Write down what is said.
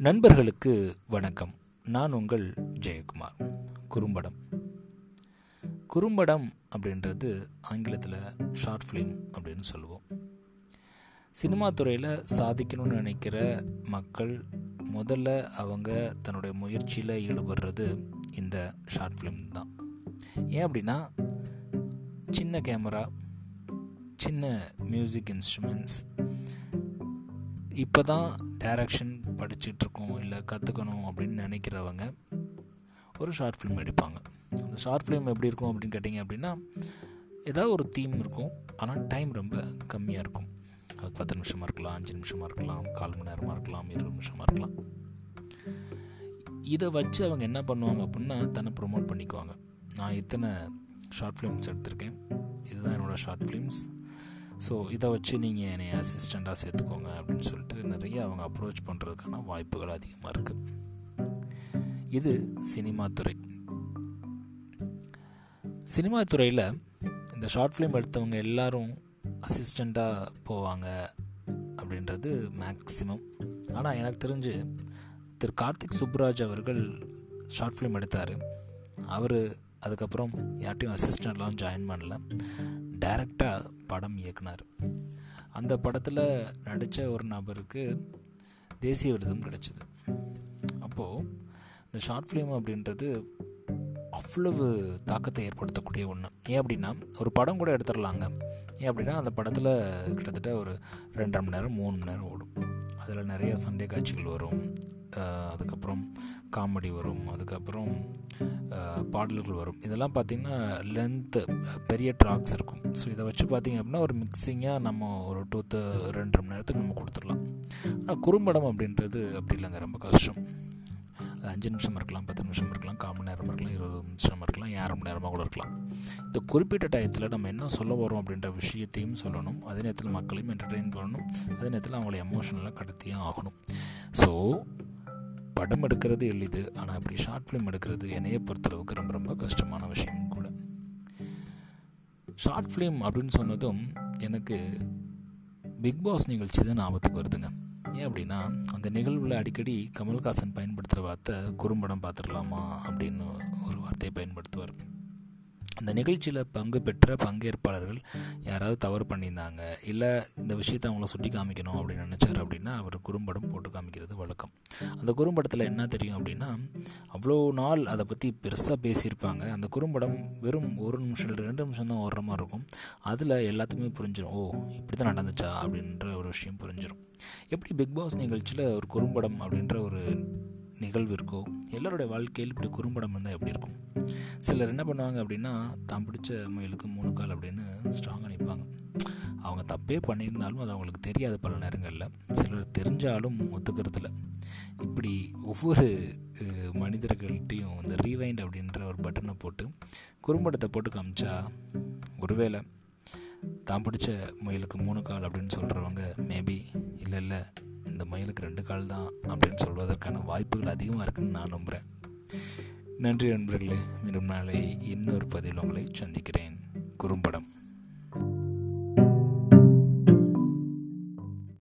நண்பர்களுக்கு வணக்கம். நான் உங்கள் ஜெயக்குமார். குறும்படம். குறும்படம் அப்படின்றது ஆங்கிலத்தில் ஷார்ட் ஃபிலிம் அப்படின்னு சொல்லுவோம். சினிமா துறையில் சாதிக்கணும்னு நினைக்கிற மக்கள் முதல்ல அவங்க தன்னுடைய முயற்சியில் ஈடுபடுறது இந்த ஷார்ட் ஃபிலிம் தான். ஏன் அப்படின்னா சின்ன கேமரா சின்ன மியூசிக் இன்ஸ்ட்ருமெண்ட்ஸ் இப்போ தான் டேரக்ஷன் படிச்சிட்ருக்கோம் இல்லை கற்றுக்கணும் அப்படின்னு நினைக்கிறவங்க ஒரு ஷார்ட் ஃபிலிம் எடுப்பாங்க. அந்த ஷார்ட் ஃபிலிம் எப்படி இருக்கும் அப்படின்னு கேட்டிங்க அப்படின்னா ஏதாவது ஒரு தீம் இருக்கும் ஆனால் டைம் ரொம்ப கம்மியாக இருக்கும். அது பத்து நிமிஷமாக இருக்கலாம் அஞ்சு நிமிஷமாக இருக்கலாம் கால் மணி நேரமாக இருக்கலாம் இருபது நிமிஷமாக இருக்கலாம். இதை வச்சு அவங்க என்ன பண்ணுவாங்க அப்படின்னா தன்னை ப்ரொமோட் பண்ணிக்குவாங்க. நான் இத்தனை ஷார்ட் ஃபிலிம்ஸ் எடுத்திருக்கேன். இதுதான் என்னோடய ஷார்ட் ஃபிலிம்ஸ் ஸோ இதை வச்சு நீங்கள் என்னை அசிஸ்டண்ட்டாக சேர்த்துக்கோங்க அப்படின்னு சொல்லிட்டு நிறைய அவங்க அப்ரோச் பண்ணுறதுக்கான வாய்ப்புகள் அதிகமாக இருக்குது இது சினிமா துறை. சினிமா துறையில் இந்த ஷார்ட் ஃபிலிம் எடுத்தவங்க எல்லாரும் அசிஸ்டண்ட்டாக போவாங்க அப்படின்றது மேக்ஸிமம் ஆனால் எனக்கு தெரிஞ்சு திரு கார்த்திக் சுப்ராஜ் அவர்கள் ஷார்ட் ஃபிலிம் எடுத்தார். அவர் அதுக்கப்புறம் யார்ட்டையும் அசிஸ்டண்ட்லாம் ஜாயின் பண்ணல. டைரக்டாக படம் இயக்குனார். அந்த படத்தில் நடித்த ஒரு நபருக்கு தேசிய விருதும் கிடைச்சிது. அப்போது இந்த ஷார்ட் ஃபிலிம் அப்படின்றது அவ்வளவு தாக்கத்தை ஏற்படுத்தக்கூடிய ஒன்று ஏன் அப்படின்னா ஒரு படம் கூட எடுத்துடலாங்க. ஏன் அப்படின்னா அந்த படத்தில் கிட்டத்தட்ட ஒரு ரெண்டரை மணி நேரம் மூணு மணி நேரம் ஓடும். அதில் நிறைய சண்டை காட்சிகள் வரும். அதுக்கப்புறம் காமெடி வரும். அதுக்கப்புறம் பாடல்கள் வரும். இதெல்லாம் பார்த்திங்கன்னா லென்த்து பெரிய ட்ராக்ஸ் இருக்கும். ஸோ இதை வச்சு பார்த்திங்க அப்படின்னா ஒரு மிக்சிங்காக நம்ம ஒரு டூ ரெண்டு மணி நேரத்துக்கு நம்ம கொடுத்துடலாம். ஆனால் குறும்படம் அப்படின்றது அப்படி இல்லைங்க. ரொம்ப கஷ்டம். அஞ்சு நிமிஷம் இருக்கலாம் பத்து நிமிஷம் இருக்கலாம் கால் மணி நேரமாக இருக்கலாம் இருபது நிமிஷம் இருக்கலாம் ஏழரை மணி நேரமாக கூட இருக்கலாம். இந்த குறிப்பிட்ட டயத்தில் நம்ம என்ன சொல்ல போகிறோம் அப்படின்ற விஷயத்தையும் சொல்லணும். அதே நேரத்தில் மக்களையும் என்டர்டெயின் பண்ணணும். அதே நேரத்தில் அவங்கள எமோஷனலாக கடத்தியும் ஆகணும். ஸோ படம் எடுக்கிறது எளிது ஆனால் இப்படி ஷார்ட் ஃபிலிம் எடுக்கிறது என்னையை பொறுத்தளவுக்கு ரொம்ப ரொம்ப கஷ்டமான விஷயம் கூட. ஷார்ட் ஃபிலிம் அப்படின்னு சொன்னதும் எனக்கு பிக் பாஸ் நிகழ்ச்சி தான் ஞாபகத்துக்கு வருதுங்க. ஏன் அப்படின்னா அந்த நிகழ்வில் அடிக்கடி கமல்ஹாசன் பயன்படுத்துகிற வார்த்தை குறும்படம் பார்த்துடலாமா அப்படின்னு ஒரு வார்த்தையை பயன்படுத்துவார். அந்த நிகழ்ச்சியில் பங்கு பெற்ற பங்கேற்பாளர்கள் யாராவது தவறு பண்ணியிருந்தாங்க இல்லை இந்த விஷயத்தை அவங்கள சுட்டி காமிக்கணும் அப்படின்னு நினச்சார் அப்படின்னா அவர் குறும்படம் போட்டு காமிக்கிறது வழக்கம். அந்த குறும்படத்தில் என்ன தெரியும் அப்படின்னா அவ்வளோ நாள் அதை பற்றி பெருசாக பேசியிருப்பாங்க. அந்த குறும்படம் வெறும் ஒரு நிமிஷம் இல்லை ரெண்டு நிமிஷம் தான் ஓடுற மாதிரி இருக்கும். அதில் எல்லாத்துக்குமே புரிஞ்சிடும் ஓ இப்படி தான் நடந்துச்சா அப்படின்ற ஒரு விஷயம் புரிஞ்சிடும் எப்படி பிக் பாஸ் நிகழ்ச்சியில் ஒரு குறும்படம் அப்படின்ற ஒரு நிகழ்வு இருக்கோ எல்லோருடைய வாழ்க்கையில் இப்படி குறும்படம் இருந்தால் எப்படி இருக்கும்? சிலர் என்ன பண்ணுவாங்க அப்படின்னா தான் பிடிச்ச முயலுக்கு மூணு கால் அப்படின்னு ஸ்ட்ராங்காக நிற்பாங்க அவங்க தப்பே பண்ணியிருந்தாலும் அது அவங்களுக்கு தெரியாது பல நேரங்களில். சிலர் தெரிஞ்சாலும் ஒத்துக்கிறதுல இப்படி ஒவ்வொரு மனிதர்கள்ட்டையும் இந்த ரீவைண்ட் அப்படின்ற ஒரு பட்டனை போட்டு குறும்படத்தை போட்டு காமிச்சா ஒருவேளை தான் பிடிச்ச முயலுக்கு மூணு கால் அப்படின்னு சொல்கிறவங்க மேபி இல்லை இல்லை இந்த மயிலுக்கு ரெண்டு கால் தான் அப்படின்னு சொல்வதற்கான வாய்ப்புகள் அதிகமாக இருக்குன்னு நான் நம்புகிறேன் நன்றி நண்பர்களே மீண்டும் நாளை இன்னொரு பதிவில் உங்களை சந்திக்கிறேன். குறும்படம்.